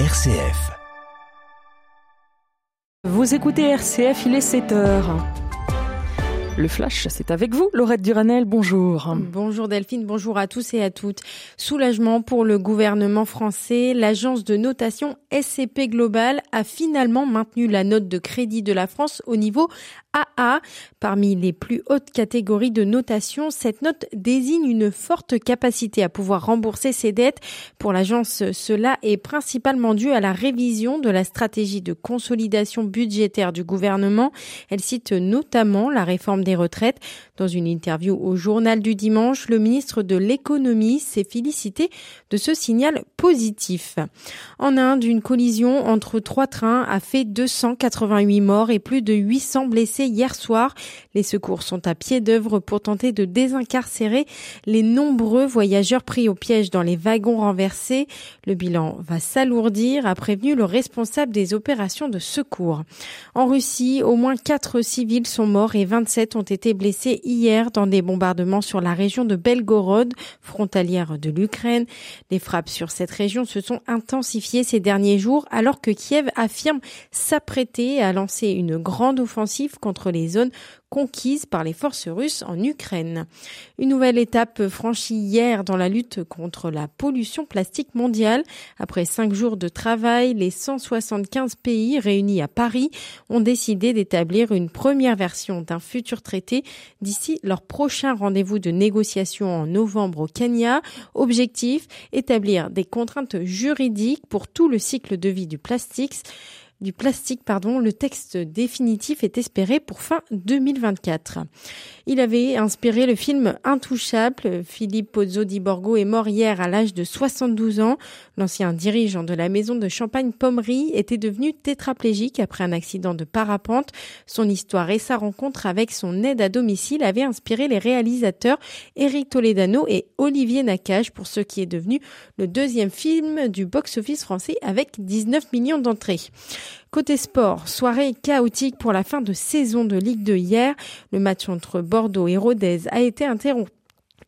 RCF. Vous écoutez RCF, il est 7 heures. Le flash, c'est avec vous, Laurette Duranel, bonjour. Bonjour Delphine, bonjour à tous et à toutes. Soulagement pour le gouvernement français, l'agence de notation SCP Global a finalement maintenu la note de crédit de la France au niveau AA. Parmi les plus hautes catégories de notation, cette note désigne une forte capacité à pouvoir rembourser ses dettes. Pour l'agence, cela est principalement dû à la révision de la stratégie de consolidation budgétaire du gouvernement. Elle cite notamment la réforme des retraites. Dans une interview au journal du dimanche, le ministre de l'économie s'est félicité de ce signal positif. En Inde, une collision entre trois trains a fait 288 morts et plus de 800 blessés hier soir. Les secours sont à pied d'œuvre pour tenter de désincarcérer les nombreux voyageurs pris au piège dans les wagons renversés. Le bilan va s'alourdir, a prévenu le responsable des opérations de secours. En Russie, au moins quatre civils sont morts et 27 ont été blessés hier dans des bombardements sur la région de Belgorod, frontalière de l'Ukraine. Les frappes sur cette région se sont intensifiées ces derniers jours alors que Kiev affirme s'apprêter à lancer une grande offensive contre les zones conquise par les forces russes en Ukraine. Une nouvelle étape franchie hier dans la lutte contre la pollution plastique mondiale. Après cinq jours de travail, les 175 pays réunis à Paris ont décidé d'établir une première version d'un futur traité d'ici leur prochain rendez-vous de négociation en novembre au Kenya. Objectif, établir des contraintes juridiques pour tout le cycle de vie du plastique du plastique, pardon, le texte définitif est espéré pour fin 2024. Il avait inspiré le film Intouchable. Philippe Pozzo di Borgo est mort hier à l'âge de 72 ans. L'ancien dirigeant de la maison de Champagne-Pommery était devenu tétraplégique après un accident de parapente. Son histoire et sa rencontre avec son aide à domicile avaient inspiré les réalisateurs Eric Toledano et Olivier Nakache pour ce qui est devenu le deuxième film du box-office français avec 19 millions d'entrées. Côté sport, soirée chaotique pour la fin de saison de Ligue 2 hier. Le match entre Bordeaux et Rodez a été interrompu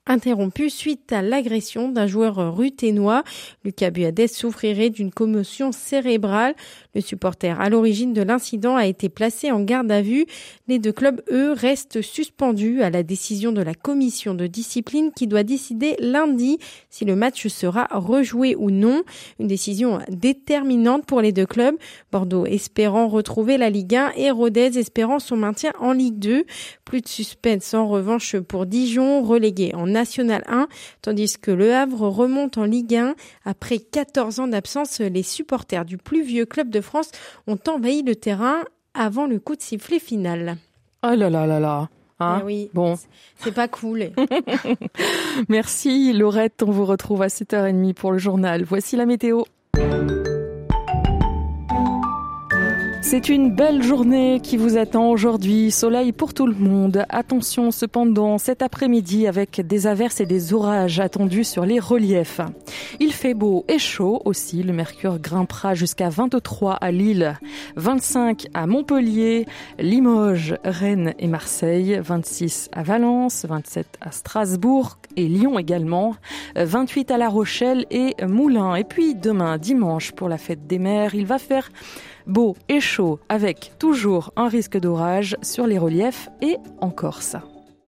interrompu suite à l'agression d'un joueur ruténois. Lucas Buades souffrirait d'une commotion cérébrale. Le supporter à l'origine de l'incident a été placé en garde à vue. Les deux clubs, eux, restent suspendus à la décision de la commission de discipline qui doit décider lundi si le match sera rejoué ou non. Une décision déterminante pour les deux clubs. Bordeaux espérant retrouver la Ligue 1 et Rodez espérant son maintien en Ligue 2. Plus de suspense en revanche pour Dijon, relégué en National 1, tandis que Le Havre remonte en Ligue 1. Après 14 ans d'absence, les supporters du plus vieux club de France ont envahi le terrain avant le coup de sifflet final. Oh là là là là Hein eh oui, bon, c'est pas cool. Merci Laurette, on vous retrouve à 7h30 pour le journal. Voici la météo. C'est une belle journée qui vous attend aujourd'hui. Soleil pour tout le monde. Attention cependant cet après-midi avec des averses et des orages attendus sur les reliefs. Il fait beau et chaud aussi. Le mercure grimpera jusqu'à 23 à Lille, 25 à Montpellier, Limoges, Rennes et Marseille, 26 à Valence, 27 à Strasbourg et Lyon également, 28 à La Rochelle et Moulins. Et puis demain, dimanche, pour la fête des mers, il va faire beau et avec toujours un risque d'orage sur les reliefs et en Corse.